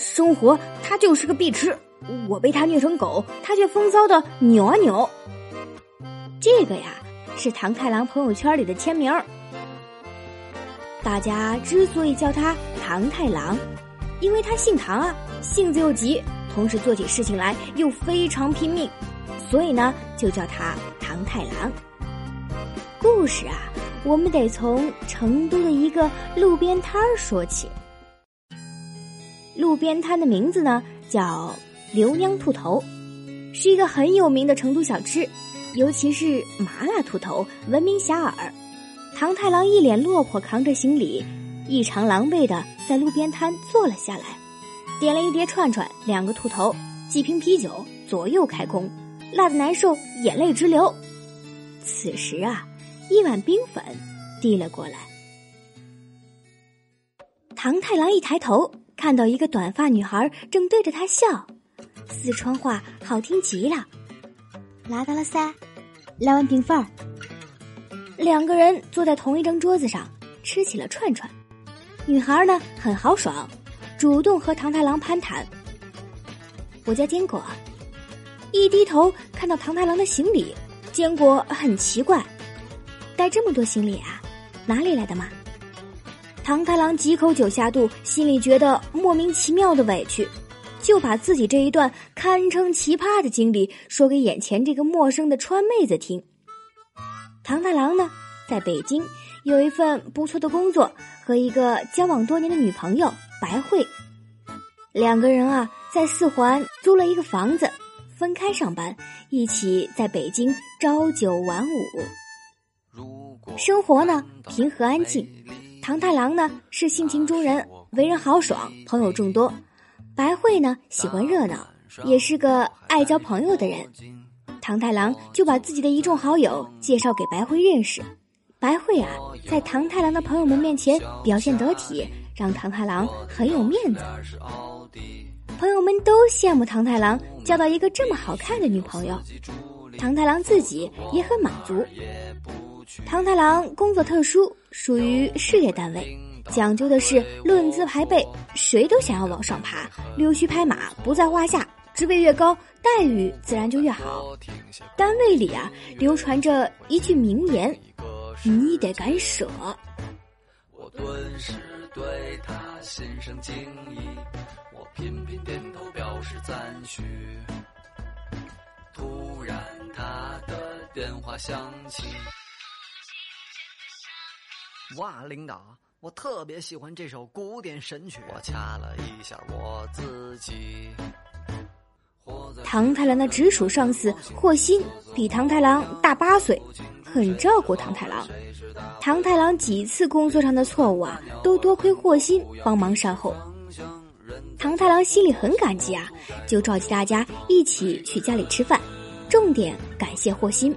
生活他就是个碧池，我被他虐成狗，他却风骚的扭啊扭。这个呀，是唐太郎朋友圈里的签名儿。大家之所以叫他唐太郎，因为他姓唐啊，性子又急，同时做起事情来又非常拼命，所以呢，就叫他唐太郎。故事啊，我们得从成都的一个路边摊儿说起。路边摊的名字呢叫刘娘兔头，是一个很有名的成都小吃，尤其是麻辣兔头闻名遐迩。唐太郎一脸落魄，扛着行李，异常狼狈的在路边摊坐了下来，点了一碟串串，两个兔头，几瓶啤酒，左右开弓，辣的难受，眼泪直流。此时啊，一碗冰粉递了过来。唐太郎一抬头，看到一个短发女孩正对着他笑，四川话好听极了。拉到了噻，来碗冰粉儿。两个人坐在同一张桌子上吃起了串串，女孩呢很豪爽，主动和唐太郎攀谈。我叫坚果，一低头看到唐太郎的行李，坚果很奇怪，带这么多行李啊，哪里来的嘛？唐太郎几口酒下肚，心里觉得莫名其妙的委屈，就把自己这一段堪称奇葩的经历说给眼前这个陌生的川妹子听。唐太郎呢，在北京有一份不错的工作，和一个交往多年的女朋友白慧，两个人啊，在四环租了一个房子，分开上班，一起在北京朝九晚五，生活呢平和安静。唐太郎呢是性情中人，为人豪爽，朋友众多；白慧呢喜欢热闹，也是个爱交朋友的人。唐太郎就把自己的一众好友介绍给白慧认识，白慧啊，在唐太郎的朋友们面前表现得体，让唐太郎很有面子。朋友们都羡慕唐太郎交到一个这么好看的女朋友，唐太郎自己也很满足。唐太郎工作特殊，属于事业单位，讲究的是论资排辈，谁都想要往上爬，溜须拍马不在话下。职位越高，待遇自然就越好。单位里啊，流传着一句名言：“你得敢舍。”我顿时对他心生敬意，我频频点头表示赞许。突然，他的电话响起。哇，领导，我特别喜欢这首古典神曲。我掐了一下我自己。唐太郎的直属上司霍心比唐太郎大八岁，很照顾唐太郎。唐太郎几次工作上的错误啊，都多亏霍心帮忙善后。唐太郎心里很感激啊，就召集大家一起去家里吃饭，重点感谢霍心。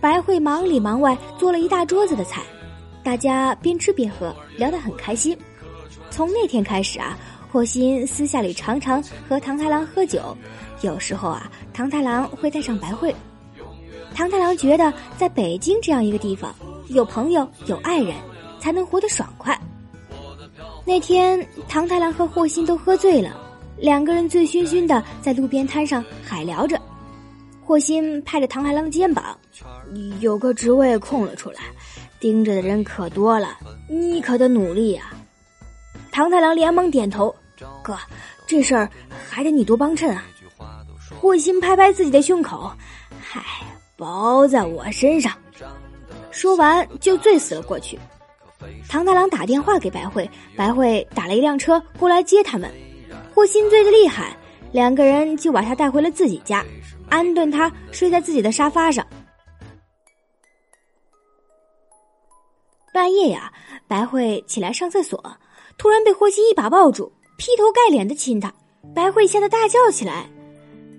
白慧忙里忙外做了一大桌子的菜，大家边吃边喝，聊得很开心。从那天开始啊。霍心私下里常常和唐太郎喝酒，有时候啊，唐太郎会带上白慧。唐太郎觉得在北京这样一个地方，有朋友有爱人，才能活得爽快。那天，唐太郎和霍心都喝醉了，两个人醉醺醺的在路边摊上海聊着。霍心拍着唐太郎肩膀：“有个职位空了出来，盯着的人可多了，你可得努力呀。”唐太郎连忙点头。哥，这事儿还得你多帮衬啊！霍心拍拍自己的胸口，嗨，包在我身上。说完就醉死了过去。唐太郎打电话给白慧，白慧打了一辆车过来接他们。霍心醉得厉害，两个人就把他带回了自己家，安顿他睡在自己的沙发上。半夜呀，白慧起来上厕所，突然被霍心一把抱住。劈头盖脸的亲他，白慧吓得大叫起来。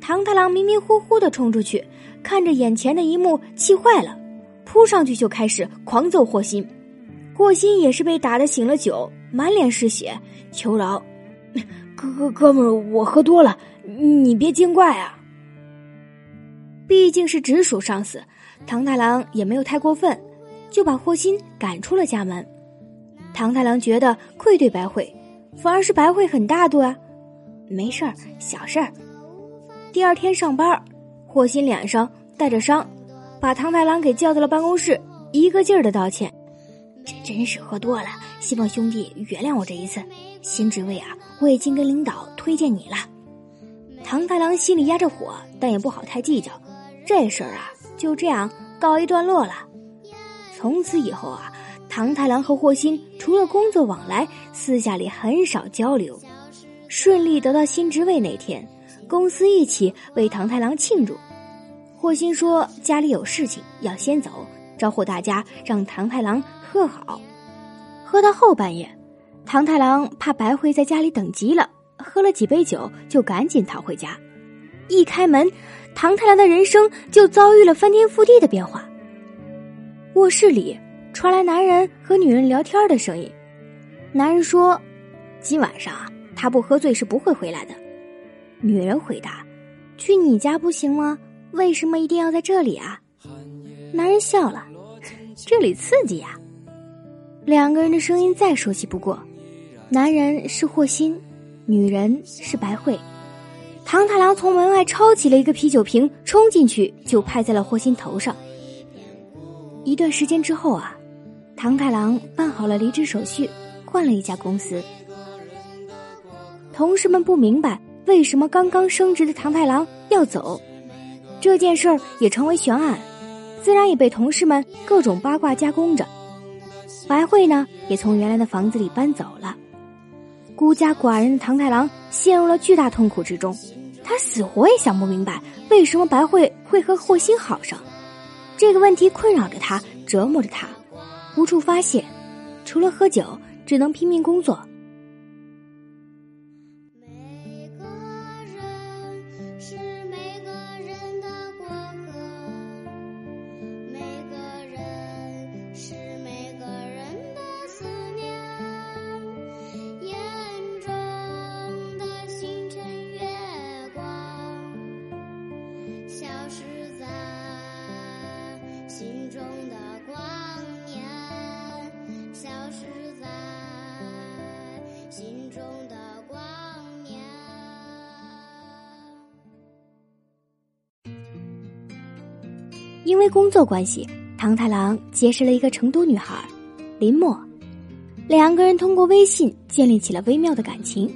唐太郎迷迷糊糊的冲出去，看着眼前的一幕，气坏了，扑上去就开始狂揍霍心。霍心也是被打的醒了酒，满脸是血，求饶：“哥哥哥们，我喝多了，你别见怪啊。”毕竟是直属上司，唐太郎也没有太过分，就把霍心赶出了家门。唐太郎觉得愧对白慧。反而是白慧很大度啊，没事儿，小事儿。第二天上班，霍心脸上带着伤，把唐太郎给叫到了办公室，一个劲儿的道歉。真真是喝多了，希望兄弟原谅我这一次。新职位啊，我已经跟领导推荐你了。唐太郎心里压着火，但也不好太计较。这事儿啊，就这样告一段落了。从此以后啊，唐太郎和霍心除了工作往来，私下里很少交流。顺利得到新职位那天，公司一起为唐太郎庆祝。霍心说家里有事情要先走，招呼大家让唐太郎喝好。喝到后半夜，唐太郎怕白慧在家里等急了，喝了几杯酒就赶紧逃回家。一开门，唐太郎的人生就遭遇了翻天覆地的变化。卧室里传来男人和女人聊天的声音。男人说：“今晚上啊，他不喝醉是不会回来的。”女人回答：“去你家不行吗？为什么一定要在这里啊？”男人笑了：“这里刺激呀。”两个人的声音再熟悉不过。男人是霍心，女人是白慧。唐太郎从门外抄起了一个啤酒瓶，冲进去就拍在了霍心头上。一段时间之后啊，唐太郎办好了离职手续，换了一家公司。同事们不明白为什么刚刚升职的唐太郎要走，这件事儿也成为悬案，自然也被同事们各种八卦加工着。白慧呢，也从原来的房子里搬走了。孤家寡人的唐太郎陷入了巨大痛苦之中，他死活也想不明白为什么白慧会和霍心好上。这个问题困扰着他，折磨着他，无处发泄，除了喝酒，只能拼命工作。因为工作关系，唐太郎结识了一个成都女孩林默，两个人通过微信建立起了微妙的感情。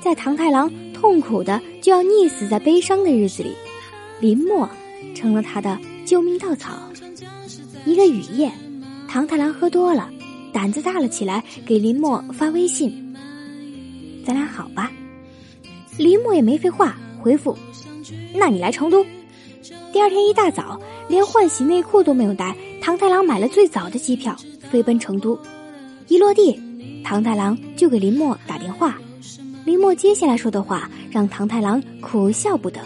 在唐太郎痛苦的就要溺死在悲伤的日子里，林默成了他的救命稻草。一个雨夜，唐太郎喝多了，胆子大了起来，给林默发微信：“咱俩好吧？”林默也没废话，回复：“那你来成都。”第二天一大早，连换洗内裤都没有带，唐太郎买了最早的机票，飞奔成都。一落地，唐太郎就给林默打电话。林默接下来说的话让唐太郎苦笑不得：“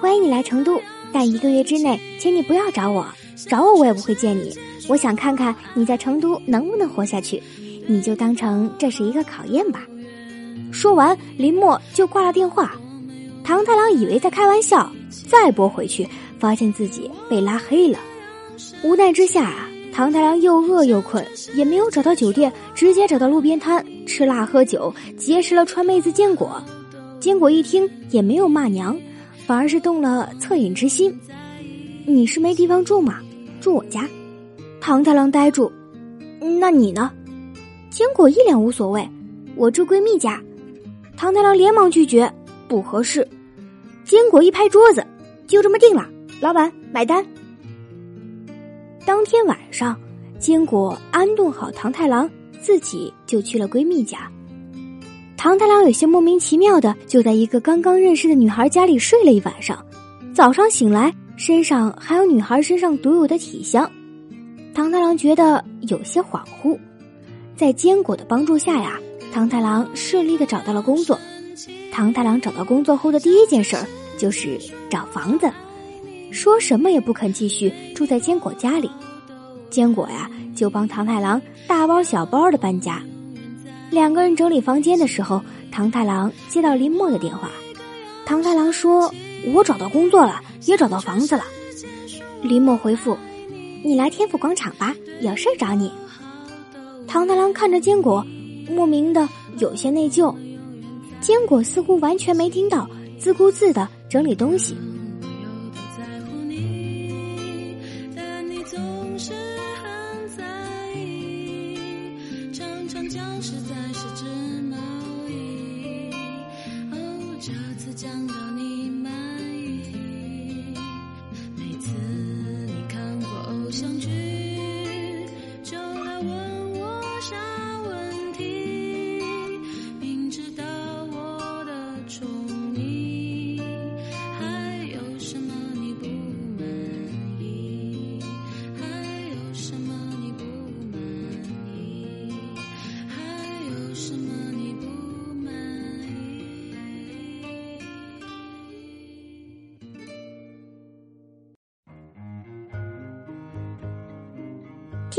欢迎你来成都，但一个月之内，请你不要找我，找我我也不会见你。我想看看你在成都能不能活下去，你就当成这是一个考验吧。”说完，林默就挂了电话。唐太郎以为在开玩笑。再拨回去，发现自己被拉黑了。无奈之下啊，唐太郎又饿又困，也没有找到酒店，直接找到路边摊吃辣喝酒，结识了川妹子坚果。坚果一听也没有骂娘，反而是动了恻隐之心。你是没地方住吗？住我家。唐太郎呆住。那你呢？坚果一脸无所谓。我住闺蜜家。唐太郎连忙拒绝，不合适。坚果一拍桌子。就这么定了，老板买单。当天晚上，坚果安顿好唐太郎，自己就去了闺蜜家。唐太郎有些莫名其妙的，就在一个刚刚认识的女孩家里睡了一晚上。早上醒来，身上还有女孩身上独有的体香。唐太郎觉得有些恍惚。在坚果的帮助下呀，唐太郎顺利的找到了工作。唐太郎找到工作后的第一件事儿。就是找房子，说什么也不肯继续住在坚果家里。坚果呀，就帮唐太郎大包小包的搬家。两个人整理房间的时候，唐太郎接到林默的电话。唐太郎说：“我找到工作了，也找到房子了。”林默回复：“你来天府广场吧，有事找你。”唐太郎看着坚果，莫名的有些内疚。坚果似乎完全没听到，自顾自的整理东西。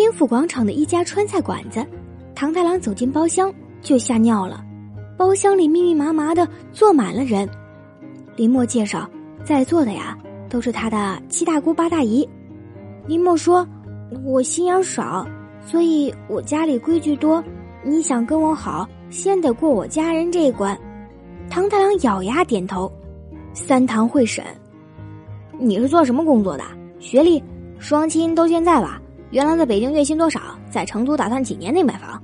天府广场的一家川菜馆子，唐太郎走进包厢就吓尿了。包厢里密密麻麻的坐满了人。林默介绍，在座的呀都是他的七大姑八大姨。林默说：“我心眼少，所以我家里规矩多。你想跟我好，先得过我家人这一关。”唐太郎咬牙点头。三堂会审，你是做什么工作的？学历？双亲都健在吧？原来在北京月薪多少？在成都打算几年内买房？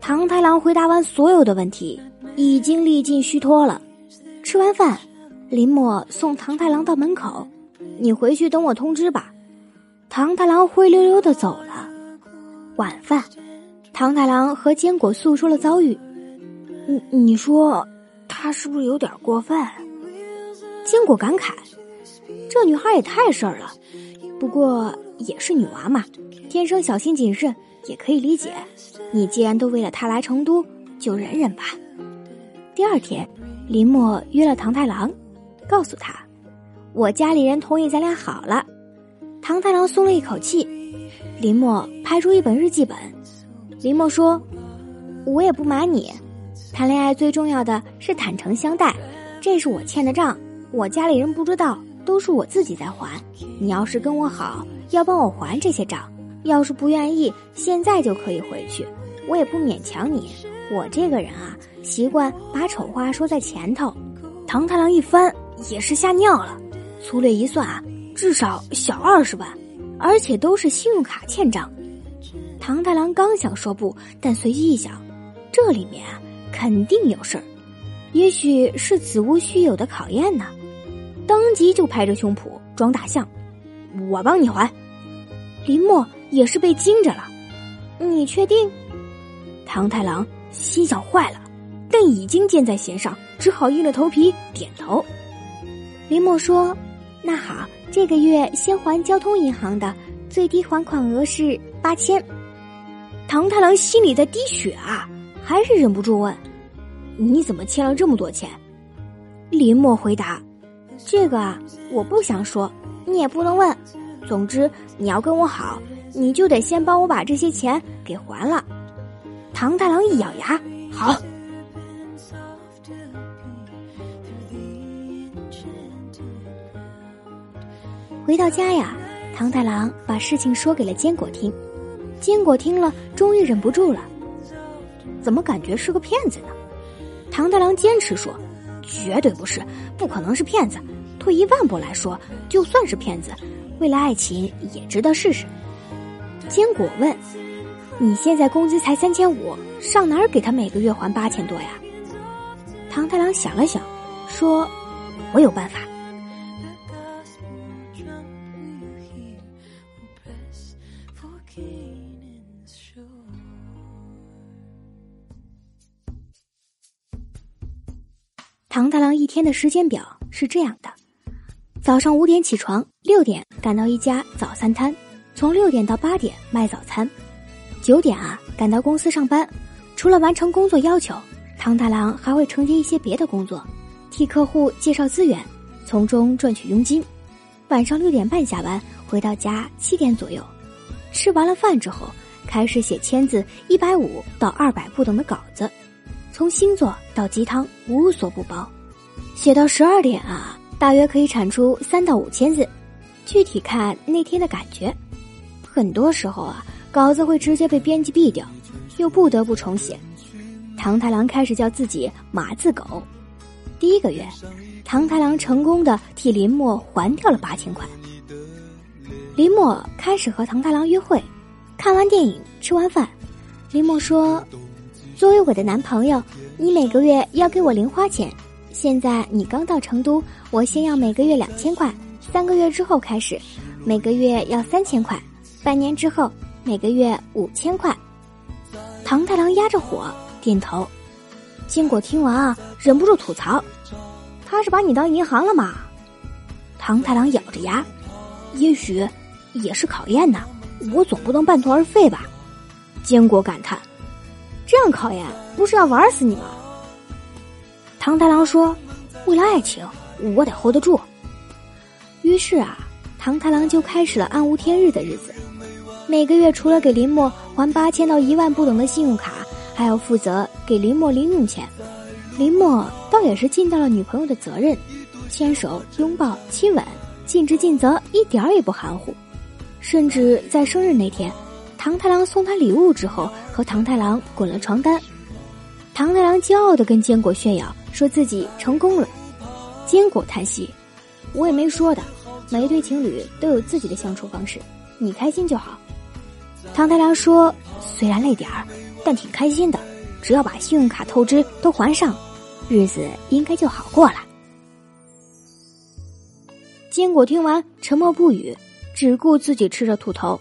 唐太郎回答完所有的问题，已经历尽虚脱了。吃完饭，林默送唐太郎到门口：“你回去等我通知吧。”唐太郎灰溜溜的走了。晚饭，唐太郎和坚果诉说了遭遇。你你说，他是不是有点过分？坚果感慨：“这女孩也太事儿了。”不过。也是女娃嘛，天生小心谨慎，也可以理解。你既然都为了他来成都，就忍忍吧。第二天，林默约了唐太郎，告诉他，我家里人同意咱俩好了。唐太郎松了一口气。林默拍出一本日记本。林默说：“我也不瞒你，谈恋爱最重要的是坦诚相待。这是我欠的账，我家里人不知道，都是我自己在还。你要是跟我好。”要帮我还这些账，要是不愿意，现在就可以回去，我也不勉强你。我这个人啊，习惯把丑话说在前头。唐太郎一翻也是吓尿了，粗略一算啊，至少小二十万，而且都是信用卡欠账。唐太郎刚想说不，但随即一想，这里面啊肯定有事儿，也许是子无虚有的考验呢，当即就拍着胸脯装大象。我帮你还，林默也是被惊着了。你确定？唐太郎心想坏了，但已经箭在弦上，只好硬着头皮点头。林默说：“那好，这个月先还交通银行的，最低还款额是八千。”唐太郎心里在滴血啊，还是忍不住问：“你怎么欠了这么多钱？”林默回答：“这个啊，我不想说。”你也不能问，总之你要跟我好，你就得先帮我把这些钱给还了。唐太郎一咬牙，好。回到家呀，唐太郎把事情说给了坚果听，坚果听了，终于忍不住了，怎么感觉是个骗子呢？唐太郎坚持说，绝对不是，不可能是骗子。退一万步来说，就算是骗子，为了爱情也值得试试。坚果问：“你现在工资才三千五，上哪儿给他每个月还八千多呀？”唐太郎想了想，说：“我有办法。”唐太郎一天的时间表是这样的。早上五点起床，六点赶到一家早餐摊，从六点到八点卖早餐，九点啊赶到公司上班。除了完成工作要求，唐太郎还会承接一些别的工作，替客户介绍资源，从中赚取佣金。晚上六点半下班，回到家七点左右，吃完了饭之后，开始写签字一百五到二百不等的稿子，从星座到鸡汤无所不包，写到十二点啊。大约可以产出三到五千字，具体看那天的感觉。很多时候啊，稿子会直接被编辑毙掉，又不得不重写。唐太郎开始叫自己马字狗。第一个月，唐太郎成功的替林默还掉了八千块。林默开始和唐太郎约会，看完电影，吃完饭，林默说：“作为我的男朋友，你每个月要给我零花钱。现在你刚到成都，我先要每个月两千块，三个月之后开始，每个月要三千块，半年之后每个月五千块。”唐太郎压着火点头。坚果听完啊，忍不住吐槽：“他是把你当银行了吗？”唐太郎咬着牙：“也许。”也是考验呢，我总不能半途而废吧？坚果感叹：“这样考验不是要玩死你吗？”唐太郎说：“为了爱情，我得 hold 得住。”于是啊，唐太郎就开始了暗无天日的日子。每个月除了给林默还八千到一万不等的信用卡，还要负责给林默零用钱。林默倒也是尽到了女朋友的责任，牵手、拥抱、亲吻，尽职尽责，一点儿也不含糊。甚至在生日那天，唐太郎送他礼物之后，和唐太郎滚了床单。唐太郎骄傲的跟坚果炫耀，说自己成功了。坚果叹息：“我也没说的，每一对情侣都有自己的相处方式，你开心就好。”唐太郎说：“虽然累点儿，但挺开心的。只要把信用卡透支都还上，日子应该就好过了。”坚果听完，沉默不语。只顾自己吃着兔头。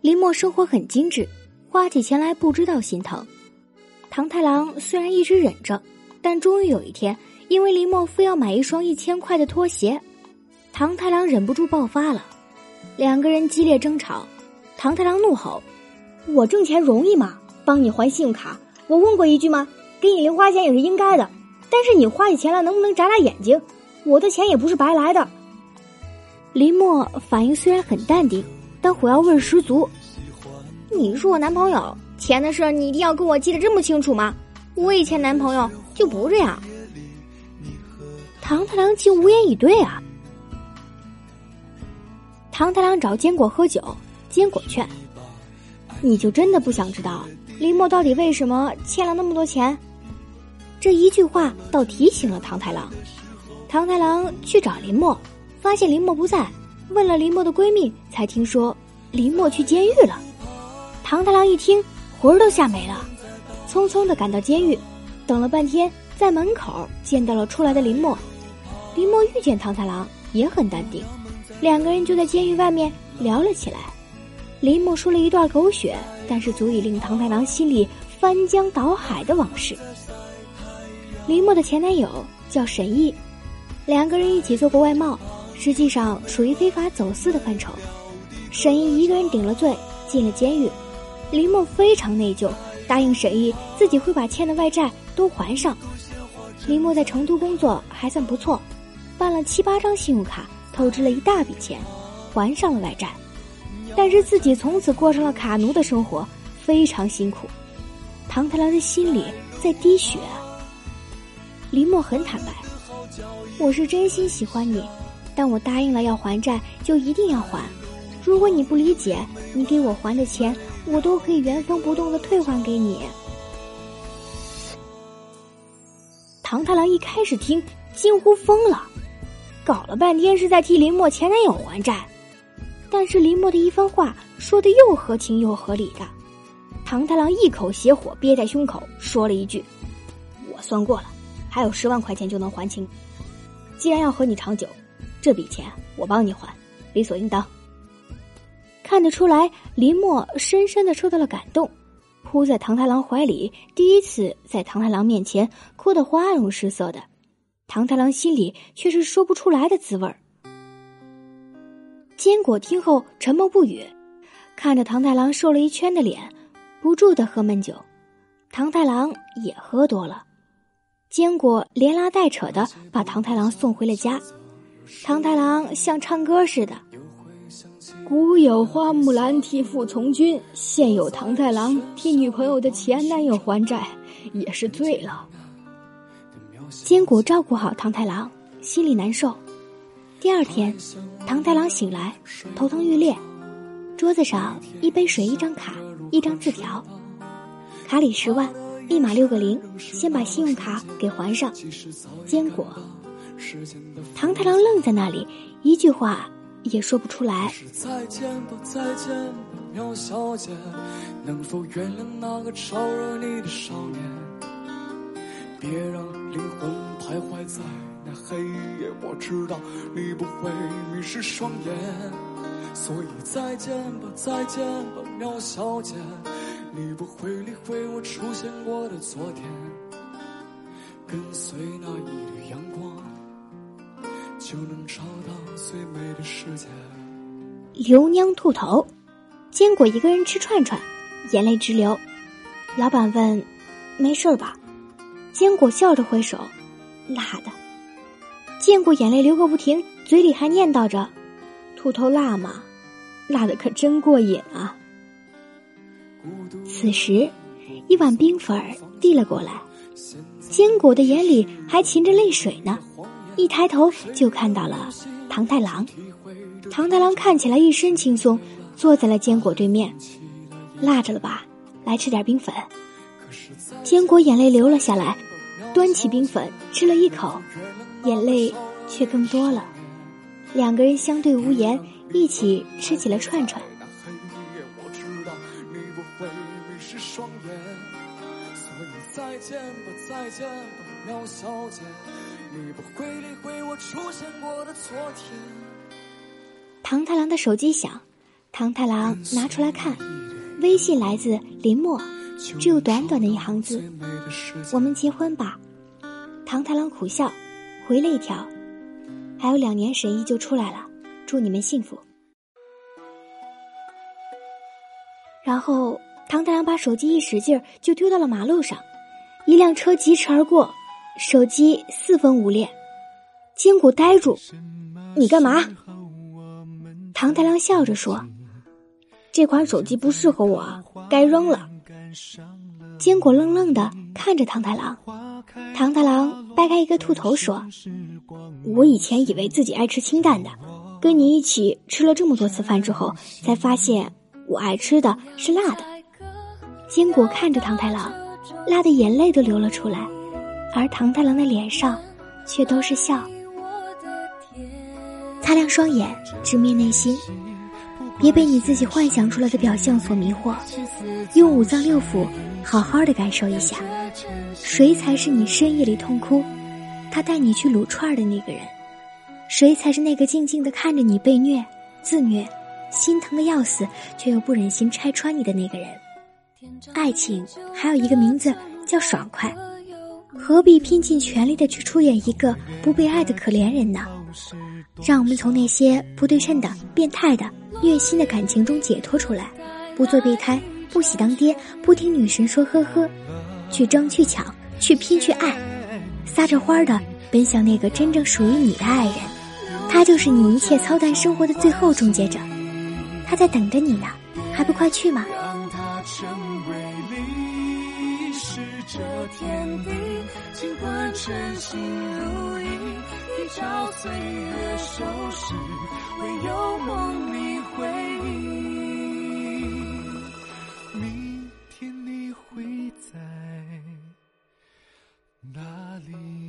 林默生活很精致，花起钱来不知道心疼。唐太郎虽然一直忍着，但终于有一天，因为林默非要买一双一千块的拖鞋，唐太郎忍不住爆发了，两个人激烈争吵。唐太郎怒吼：“我挣钱容易吗？帮你还信用卡，我问过一句吗？给你零花钱也是应该的，但是你花起钱来能不能眨眨眼睛？我的钱也不是白来的。”林默反应虽然很淡定，但火药味十足。你是我男朋友，钱的事你一定要跟我记得这么清楚吗？我以前男朋友就不这样。唐太郎竟无言以对啊！唐太郎找坚果喝酒，坚果劝：“你就真的不想知道林默到底为什么欠了那么多钱？”这一句话倒提醒了唐太郎。唐太郎去找林默。发现林默不在，问了林默的闺蜜，才听说林默去监狱了。唐太郎一听，魂儿都吓没了，匆匆的赶到监狱，等了半天，在门口见到了出来的林默。林默遇见唐太郎也很淡定，两个人就在监狱外面聊了起来。林默说了一段狗血，但是足以令唐太郎心里翻江倒海的往事。林默的前男友叫沈毅，两个人一起做过外贸。实际上属于非法走私的范畴。沈毅一个人顶了罪，进了监狱。林默非常内疚，答应沈毅自己会把欠的外债都还上。林默在成都工作还算不错，办了七八张信用卡，透支了一大笔钱，还上了外债。但是自己从此过上了卡奴的生活，非常辛苦。唐太郎的心里在滴血。林默很坦白：“我是真心喜欢你。”但我答应了要还债，就一定要还。如果你不理解，你给我还的钱，我都可以原封不动的退还给你。唐太郎一开始听，几乎疯了，搞了半天是在替林默前男友还债，但是林默的一番话说的又合情又合理的，唐太郎一口邪火憋在胸口，说了一句：“我算过了，还有十万块钱就能还清。既然要和你长久。”这笔钱我帮你还，理所应当。看得出来，林默深深的受到了感动，扑在唐太郎怀里，第一次在唐太郎面前哭得花容失色的。唐太郎心里却是说不出来的滋味儿。坚果听后沉默不语，看着唐太郎瘦了一圈的脸，不住的喝闷酒。唐太郎也喝多了，坚果连拉带扯的把唐太郎送回了家。唐太郎像唱歌似的。古有花木兰替父从军，现有唐太郎替女朋友的前男友还债，也是醉了。坚果照顾好唐太郎，心里难受。第二天，唐太郎醒来，头疼欲裂，桌子上一杯水，一张卡，一张字条，卡里十万，密码六个零，先把信用卡给还上。坚果，唐太郎愣在那里，一句话也说不出来。再见吧，再见吧，苗小姐，能否原谅那个招惹你的少年？别让灵魂徘徊在那黑夜，我知道你不会迷失双眼，所以再见吧，再见吧，苗小姐。你不会理会我出现过的昨天，跟随那一缕阳光，就能找到最美的世界。刘娘兔头，坚果一个人吃串串，眼泪直流。老板问：“没事吧？”坚果笑着挥手：“辣的。”坚果眼泪流个不停，嘴里还念叨着：“兔头辣吗？辣的可真过瘾啊！”此时，一碗冰粉递了过来，坚果的眼里还噙着泪水呢。一抬头就看到了唐太郎，唐太郎看起来一身轻松，坐在了坚果对面。辣着了吧？来吃点冰粉。坚果眼泪流了下来，端起冰粉吃了一口，眼泪却更多了。两个人相对无言，一起吃起了串串。再见吧，再见吧，苗小姐，你不会理会我出现过的昨天。唐太郎的手机响，唐太郎拿出来看，微信来自林默，只有短短的一行字：“我们结婚吧。”唐太郎苦笑，回了一条：“还有两年神医就出来了，祝你们幸福。”然后唐太郎把手机一使劲儿就丢到了马路上。一辆车疾驰而过，手机四分五裂，坚果呆住。你干嘛？唐太郎笑着说：“这款手机不适合我，该扔了。”坚果愣愣的看着唐太郎。唐太郎掰开一个兔头说：“我以前以为自己爱吃清淡的，跟你一起吃了这么多次饭之后，才发现我爱吃的是辣的。”坚果看着唐太郎。辣的眼泪都流了出来，而唐太郎的脸上却都是笑。擦亮双眼，直面内心，别被你自己幻想出来的表象所迷惑。用五脏六腑好好的感受一下，谁才是你深夜里痛哭，他带你去撸串的那个人？谁才是那个静静的看着你被虐、自虐、心疼的要死，却又不忍心拆穿你的那个人？爱情还有一个名字叫爽快，何必拼尽全力的去出演一个不被爱的可怜人呢？让我们从那些不对称的、变态的、虐心的感情中解脱出来，不做备胎，不喜当爹，不听女神说呵呵，去争去抢去拼去爱，撒着欢儿的奔向那个真正属于你的爱人，他就是你一切操蛋生活的最后终结者，他在等着你呢，还不快去吗？成为历史这天地，尽管称心如意，一朝岁月收拾，唯有梦里回忆。明天你会在哪里？